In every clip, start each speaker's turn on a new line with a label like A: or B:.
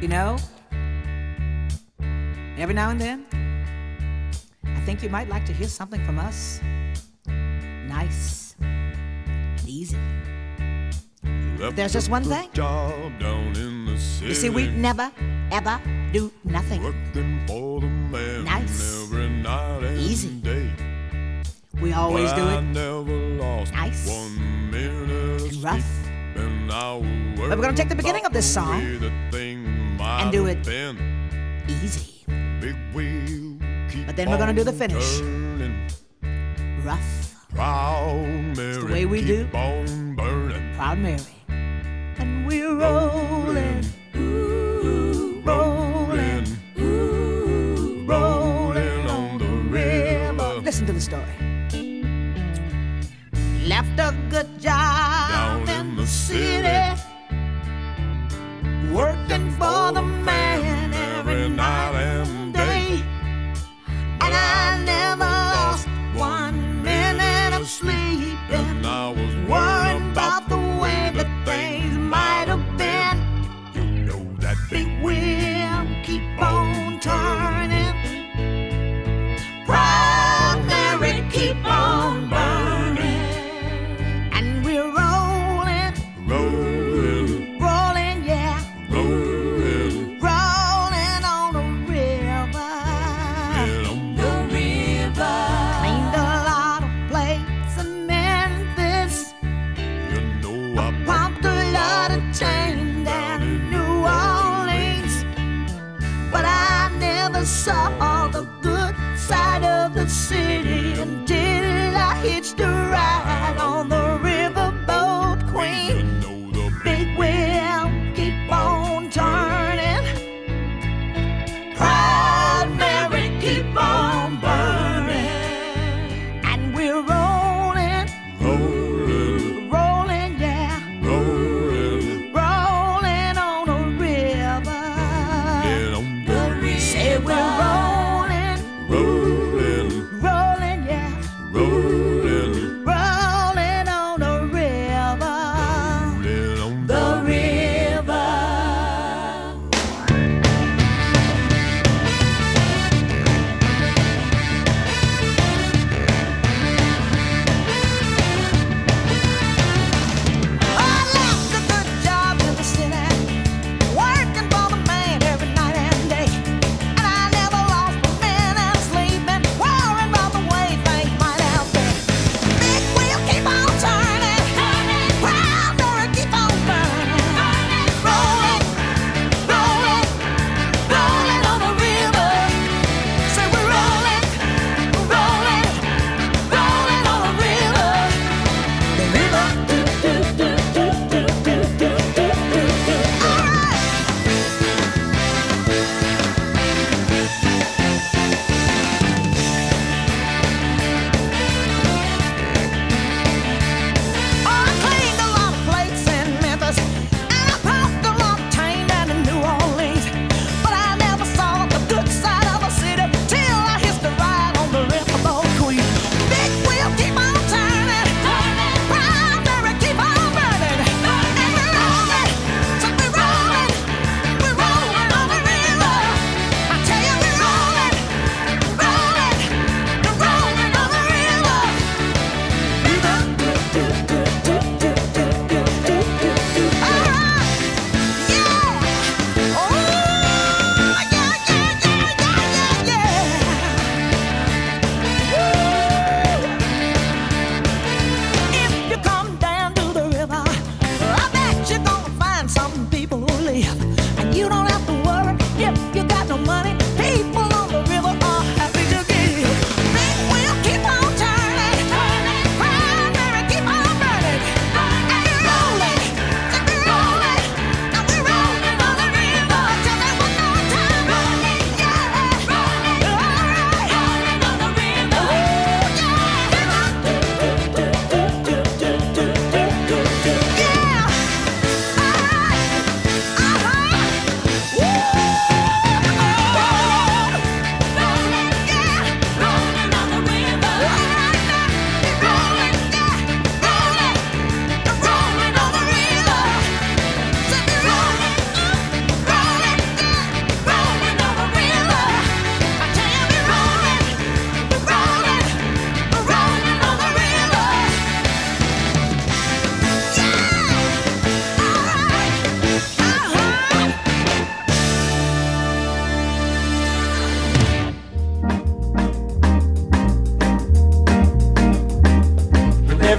A: You know, every now and then, I think you might like to hear something from us. Nice, and easy. There's just one thing.
B: Job down in the city.
A: You see, we never, ever do nothing.
B: Working for the man
A: Nice.
B: every night and
A: Easy.
B: day.
A: We always do
B: Well,
A: it
B: never lost
A: Nice.
B: one minute
A: and rough.
B: and
A: But we're gonna take the beginning of this song
B: and
A: do it
B: Been.
A: easy,
B: Big wheel, keep
A: But then we're gonna do the finish.
B: turning.
A: rough,
B: Proud Mary,
A: the way we do. proud Mary. And we're rolling,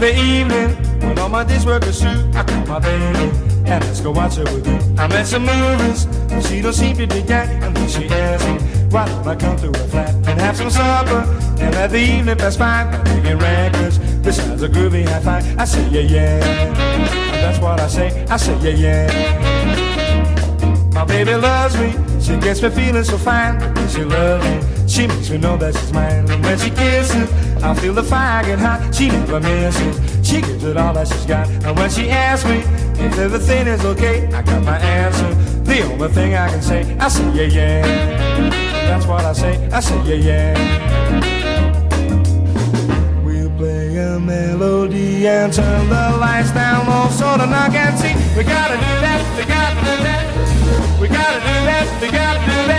A: every
C: evening, when all my days work is through, I call my baby and let's go watch a movie. I'm at some movies, but she don't seem to be that. And then she asks me, why don't I come to her flat and have some supper? And let the evening pass by, making records. Besides a groovy high five, I say yeah yeah. And that's what I say, I say yeah yeah. My baby loves me, she gets me feeling so fine. She loves me, she makes me know that she's mine. And when she kisses, I feel the fire get hot. She never misses, she gives it all that she's got. And when she asks me if everything is okay, I got my answer. The only thing I can say, I say yeah yeah. That's what I say, I say yeah yeah. We'll play a melody and turn the lights down oh, low so the knock can see. We gotta do that, we gotta do that. We gotta do that, we gotta do that.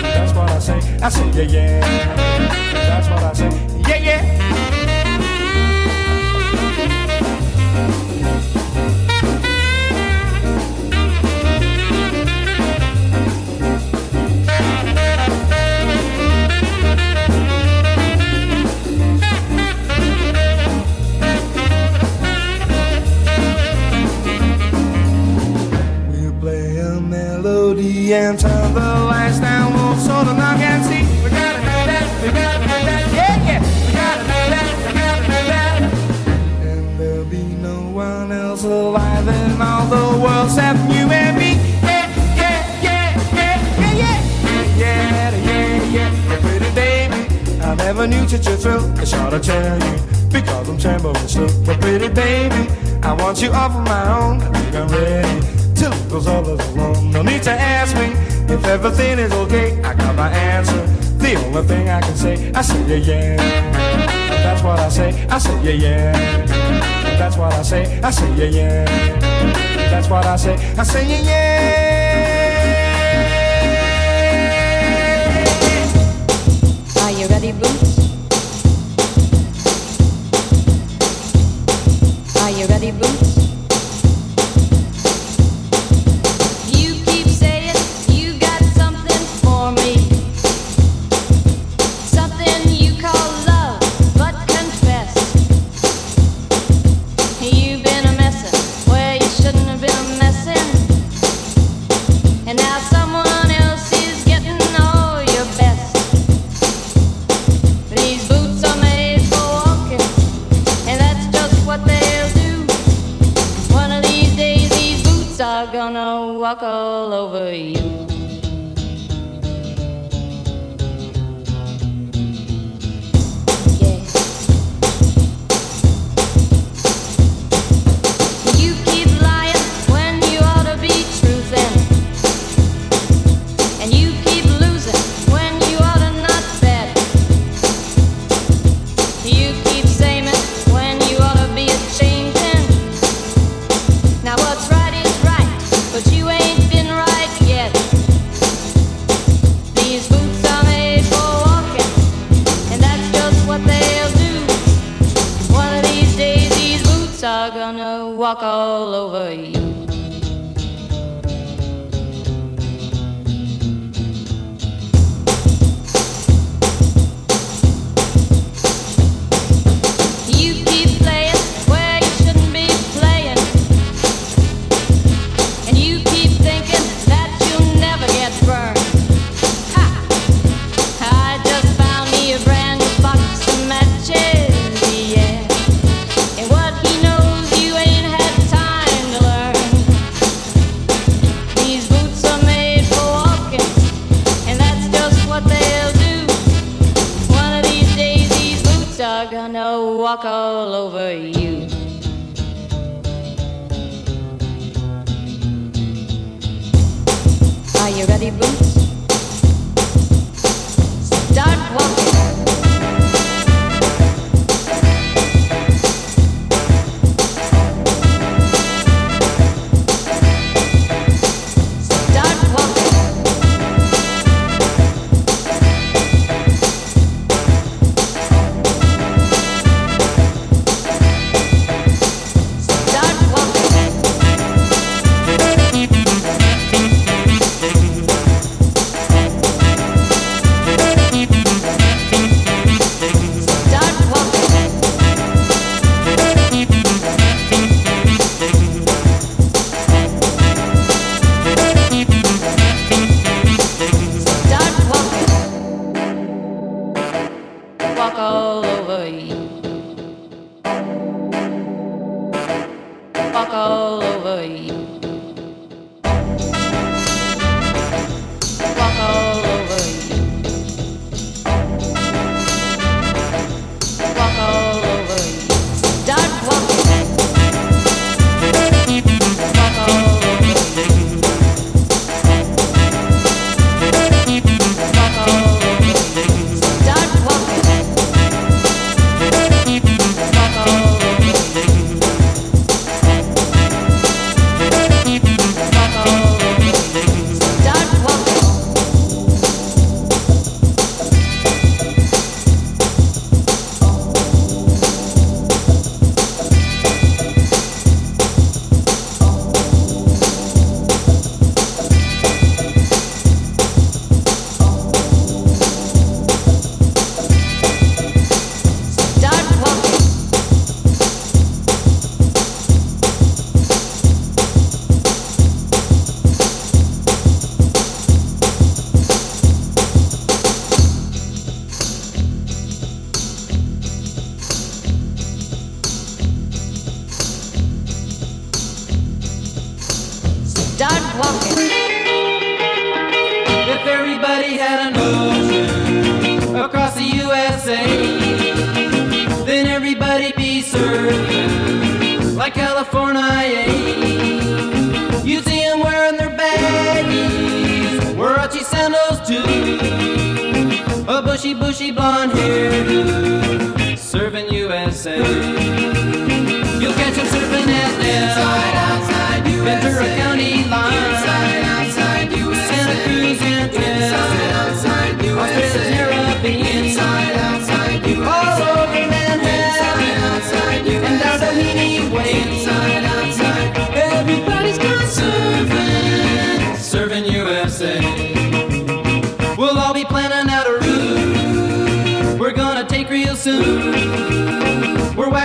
C: I say. I say yeah yeah. That's what I say. Yeah yeah. And turn the lights down the world's half you and me. Yeah, yeah, yeah, yeah, yeah, yeah, yeah, yeah. Pretty baby, I never knew such a thrill. I shot to tell you because I'm trembling still. But pretty baby, I want you all for my own. I think I'm ready. Till it goes all alone. No need to ask me if everything is okay. I got my answer. The only thing I can say, I say yeah yeah. That's what I say. I say yeah yeah. That's what I say. I say yeah yeah. That's what I say. I say yeah yeah.
D: Are you ready, Boots?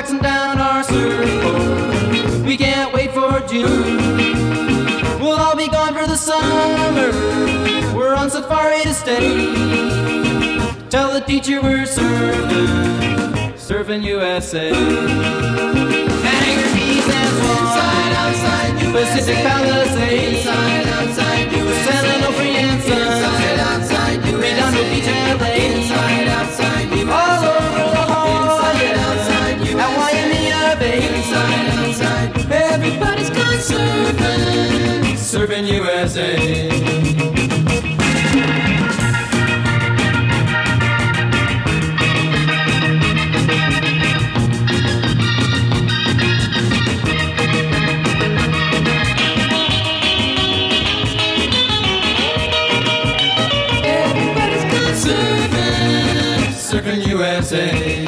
E: dancing down our circle. We can't wait for June. We'll all be gone for the summer. We're on safari to stay. Tell the teacher we're surfing, surfing USA. Hanger bees and swans, inside, outside, USA. Pacific Palisades, inside, outside, USA. We're Japan, USA. serving USA.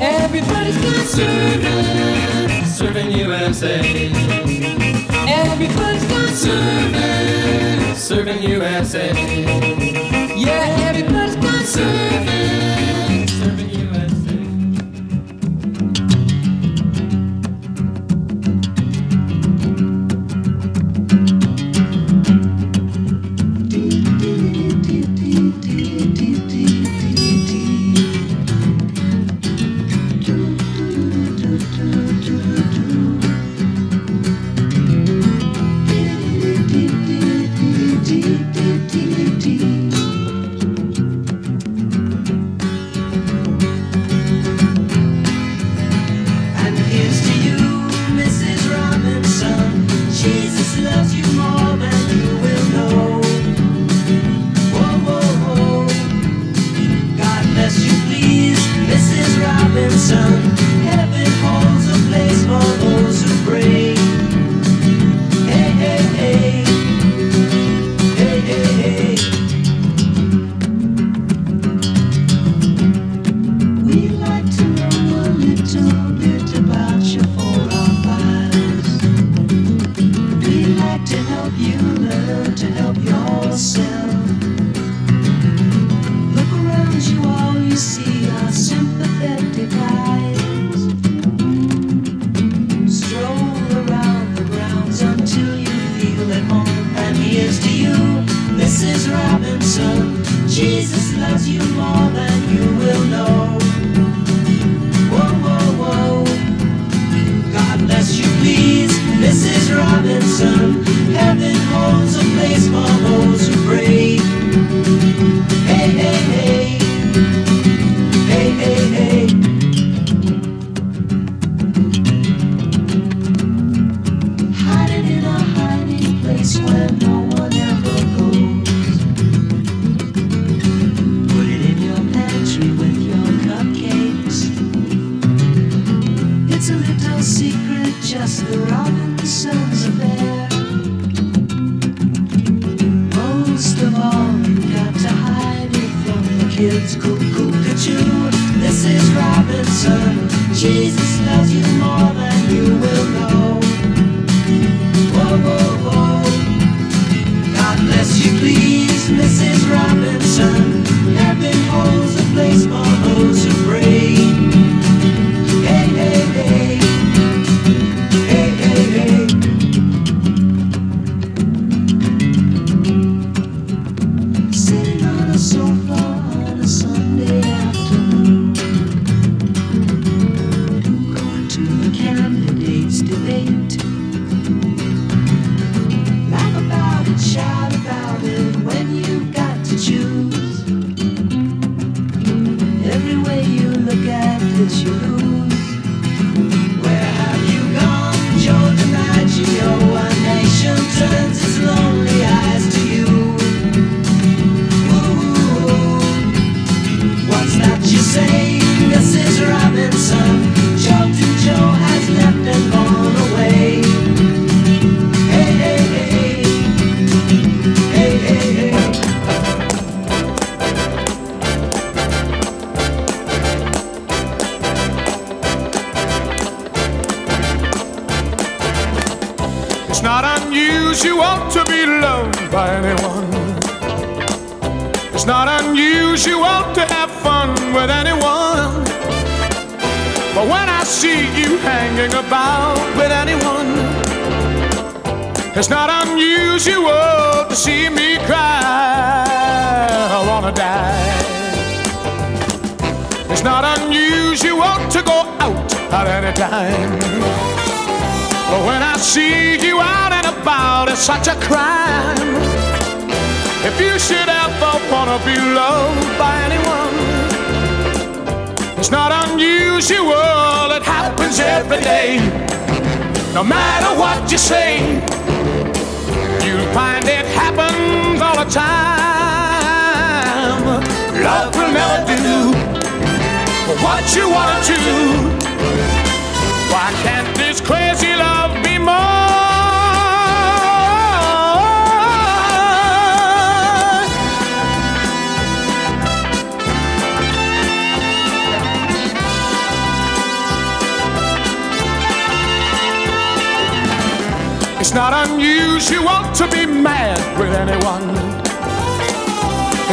E: Everybody's serving surfing, USA everybody's got serving, serving USA. Yeah, everybody's
F: got serving.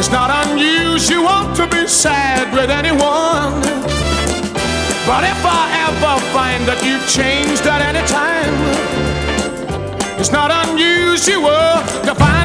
G: It's not unusual to be sad with anyone. But if I ever find that you've changed at any time, it's not unusual to find.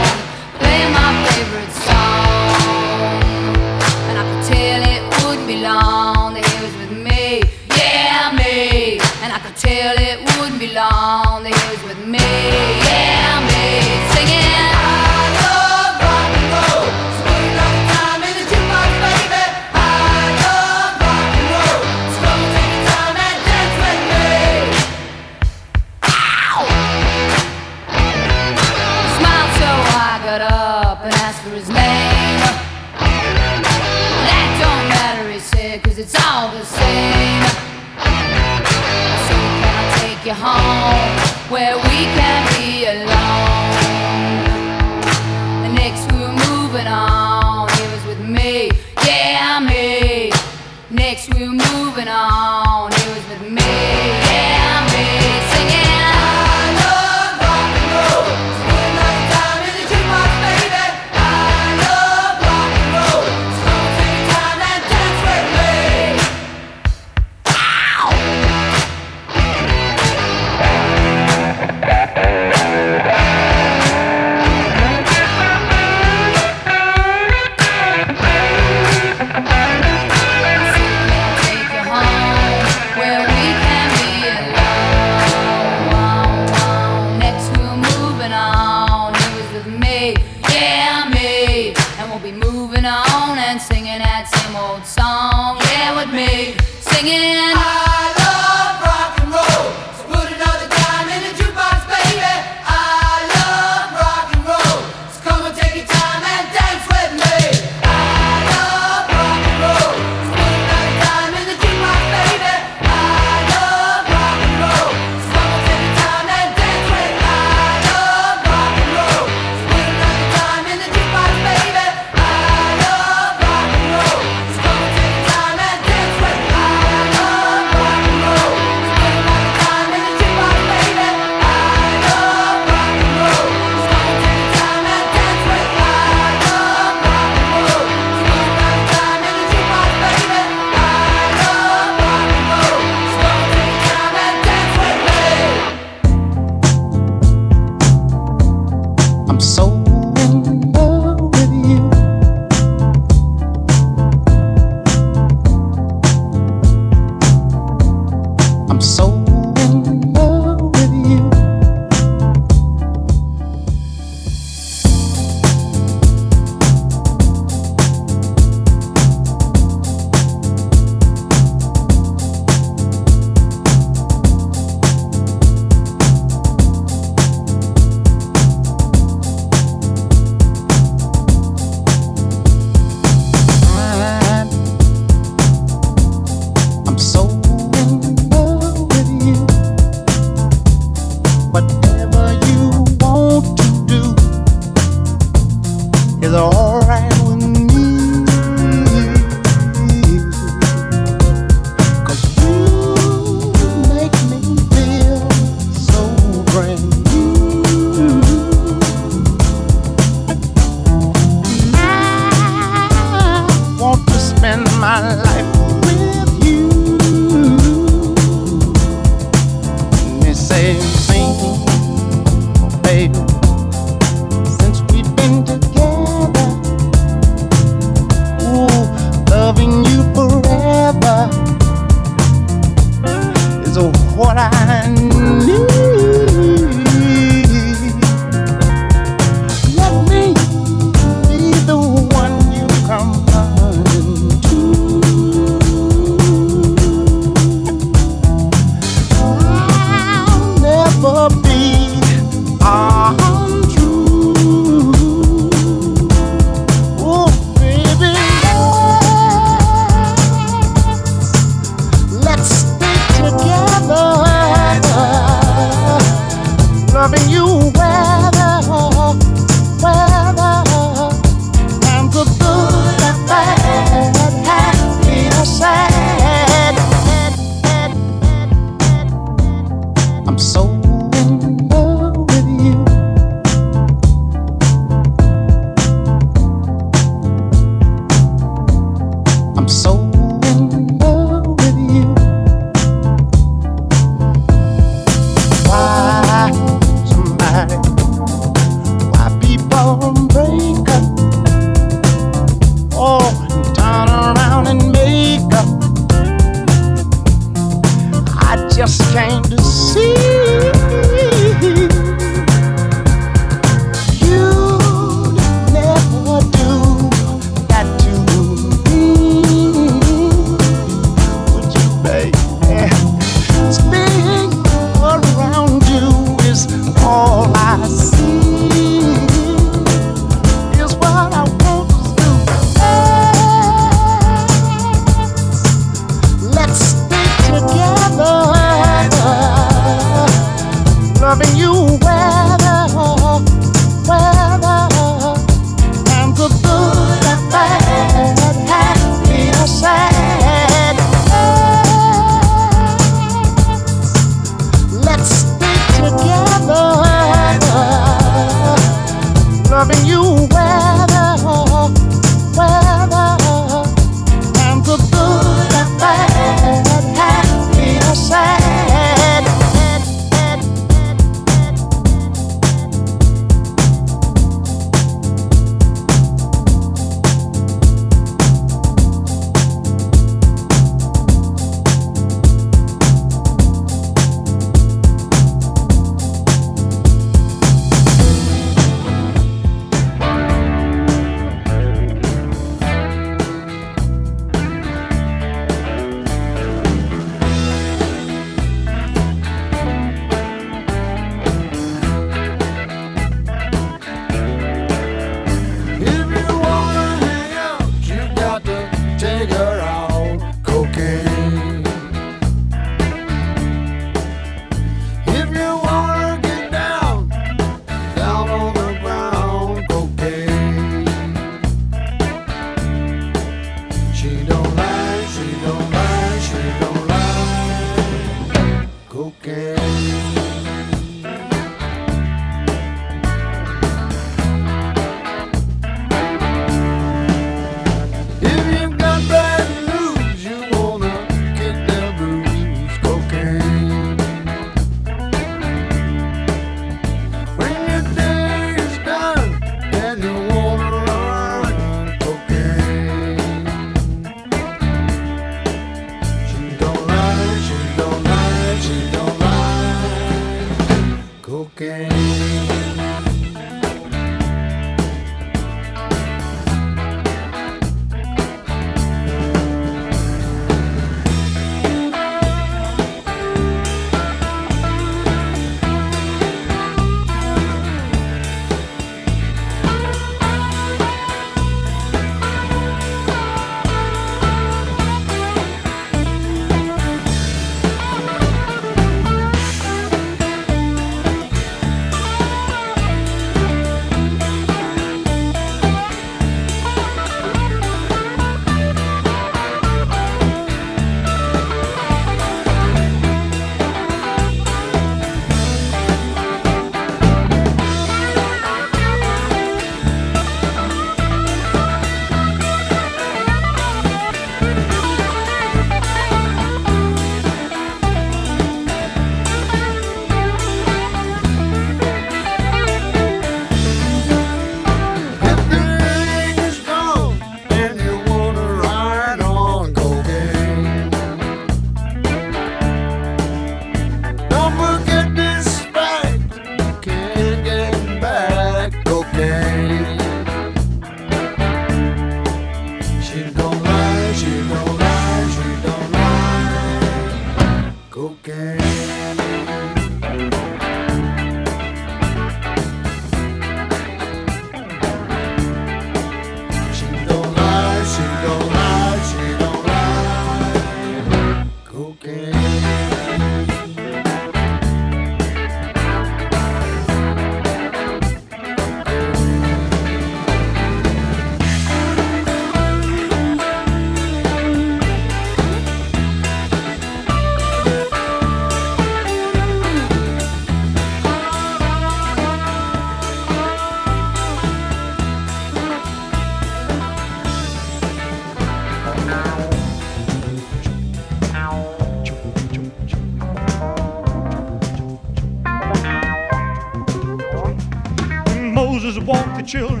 H: children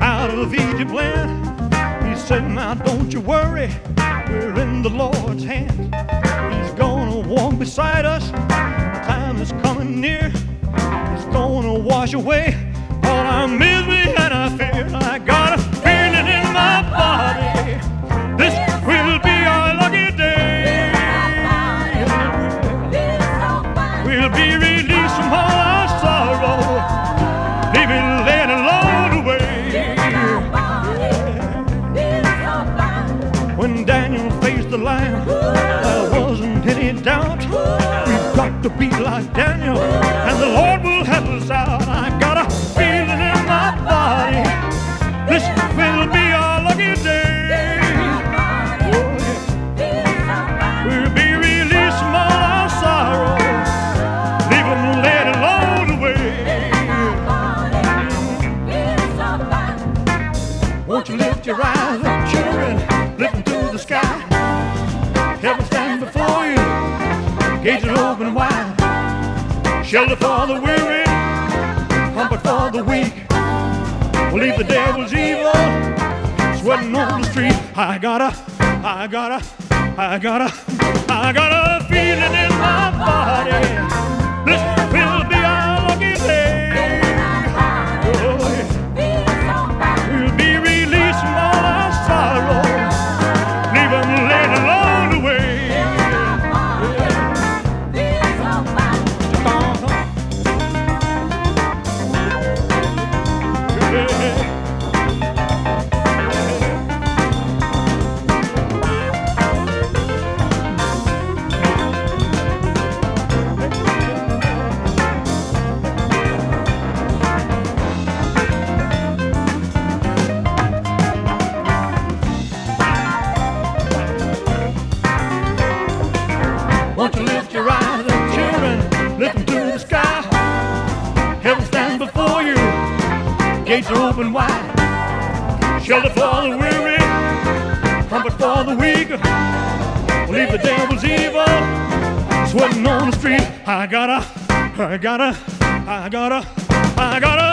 H: out of Egypt land.
I: He said, Now don't you worry, we're in the Lord's hands. He's gonna walk beside us. The time is coming near. He's gonna wash away like Daniel. And the
J: Lord shelter for the weary, comfort for the weak. We'll leave the devil's evil, sweating on the street. I gotta, I gotta, I gotta, I gotta. I gotta, I gotta, I
K: gotta.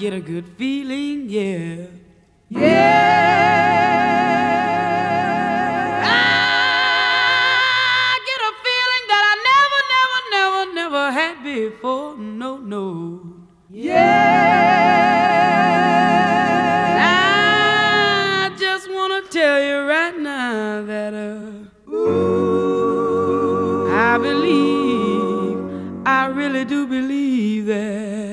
L: get a good feeling, yeah. Yeah. I get a feeling that I never, never, never, never had before. No, no. Yeah. I just want to tell you right now that uh, Ooh. I believe, I really do believe that.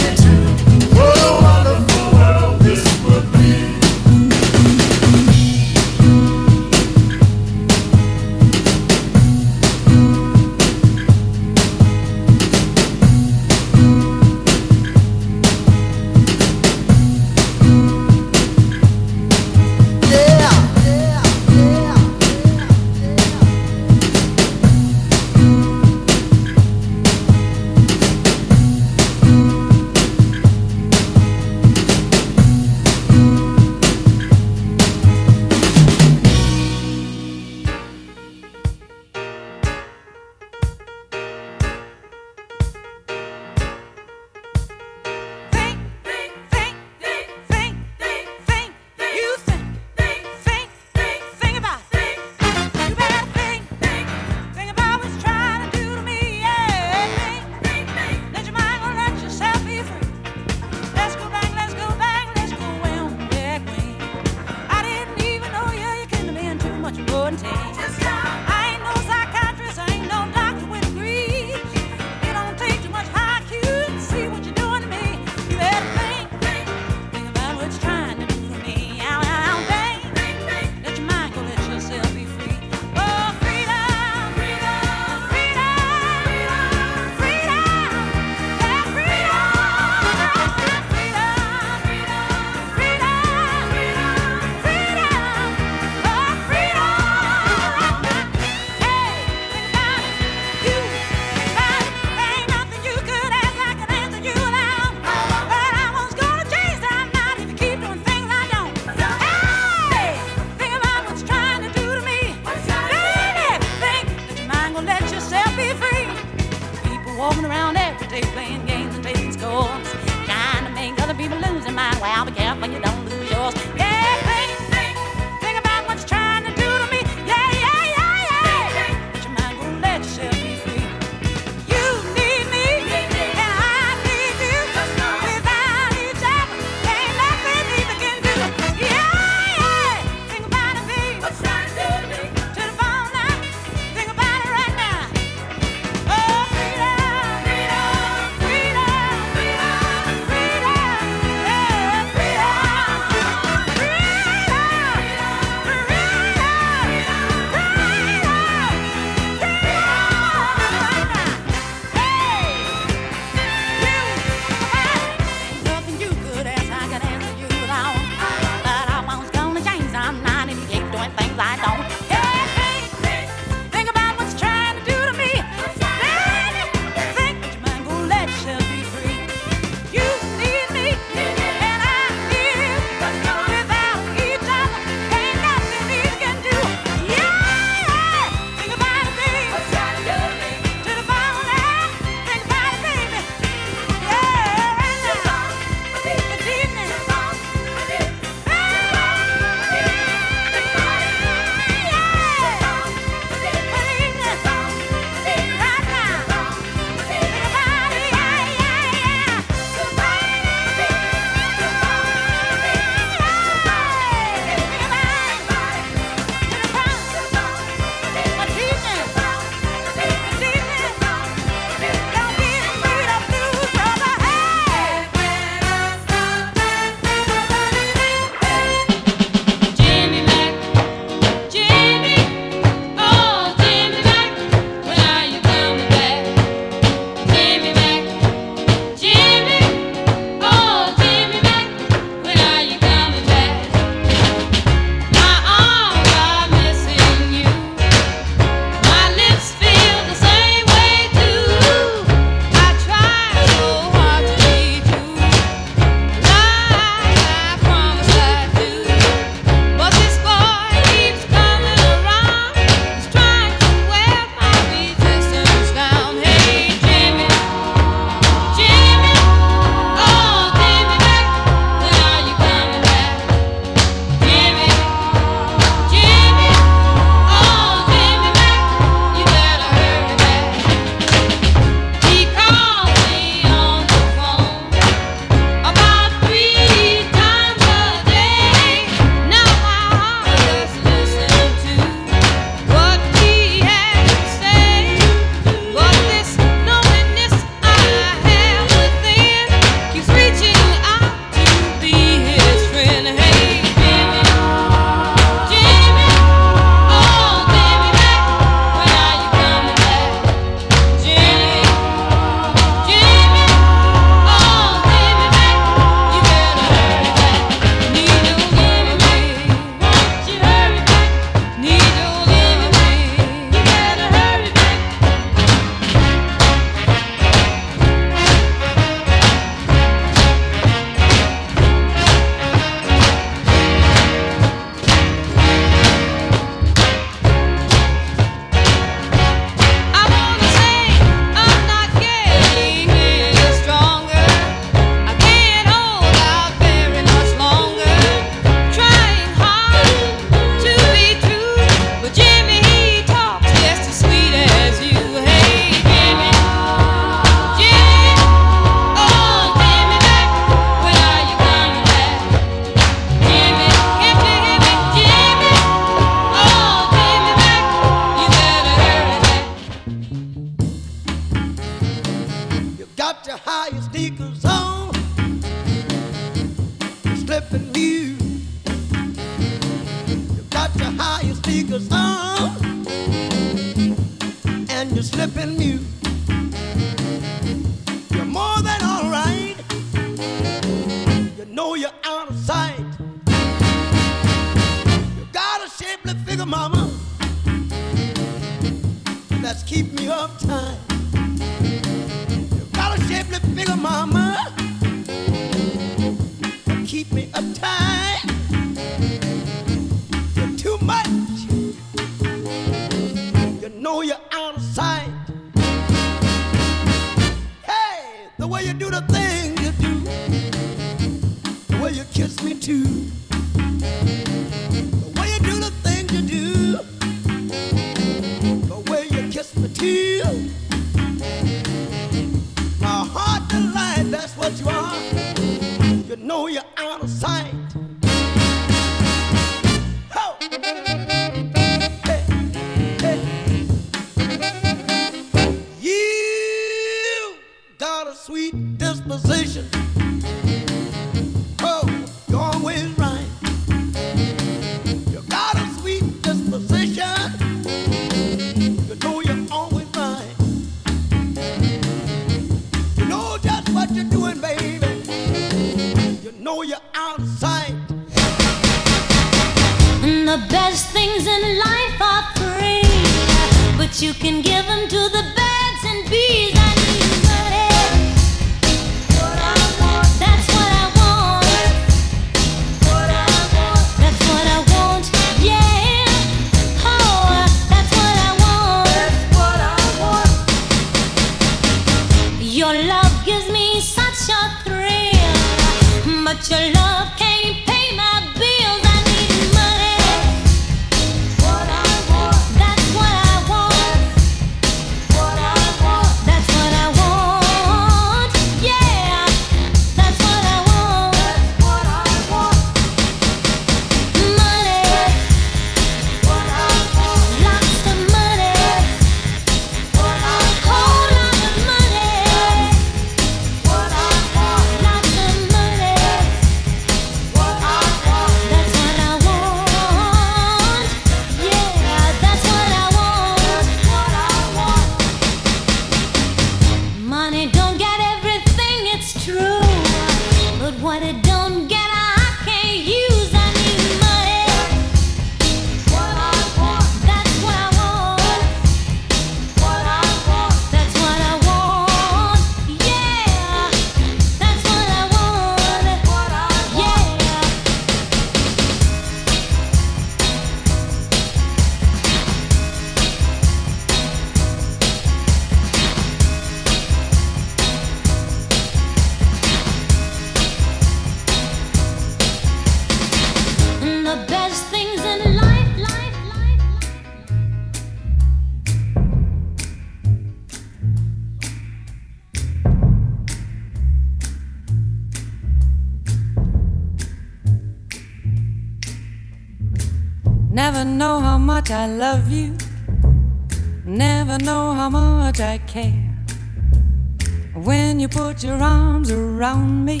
J: around me.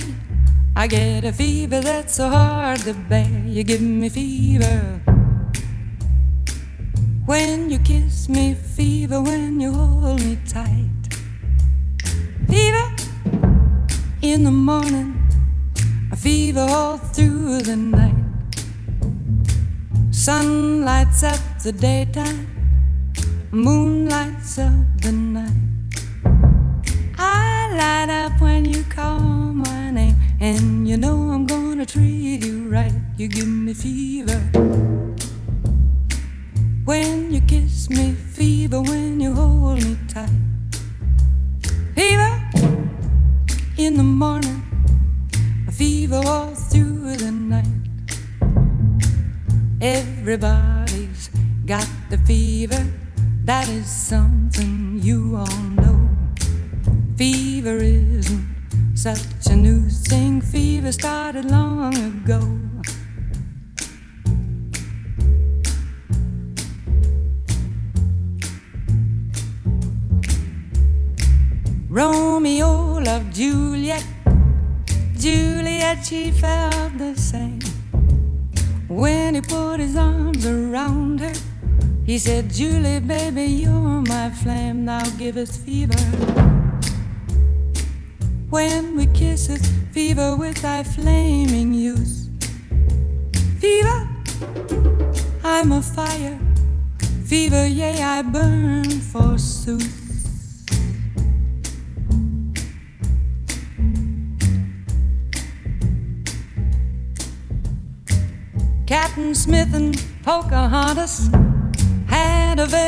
J: I
M: get
N: a fever that's so hard to bear. You give me fever.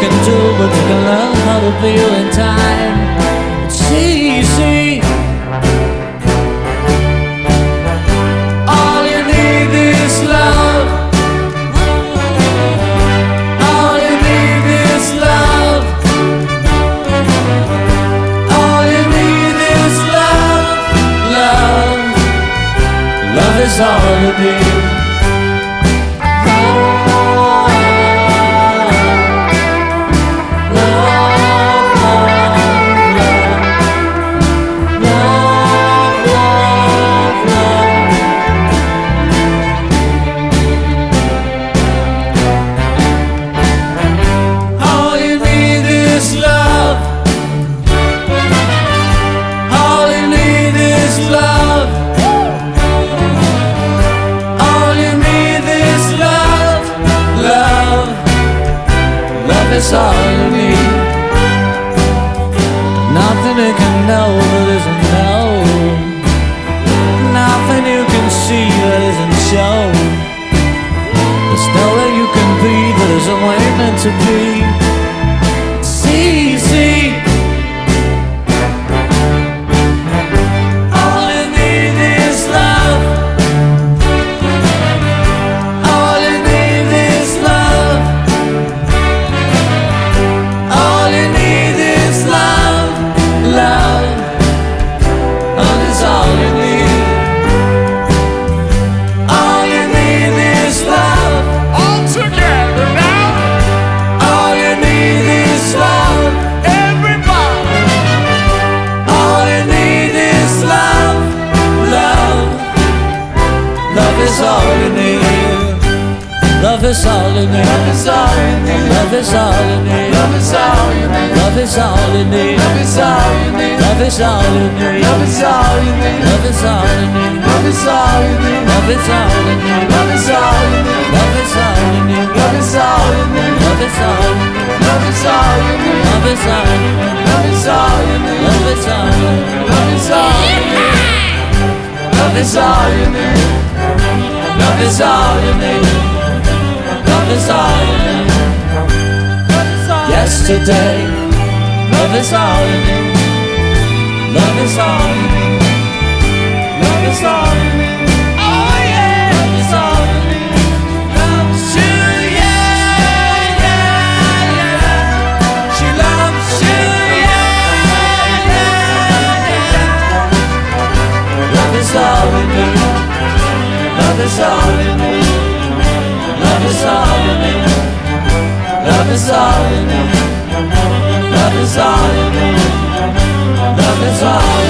O: can do, but you can learn how to feel in time. Love is all. Love is all.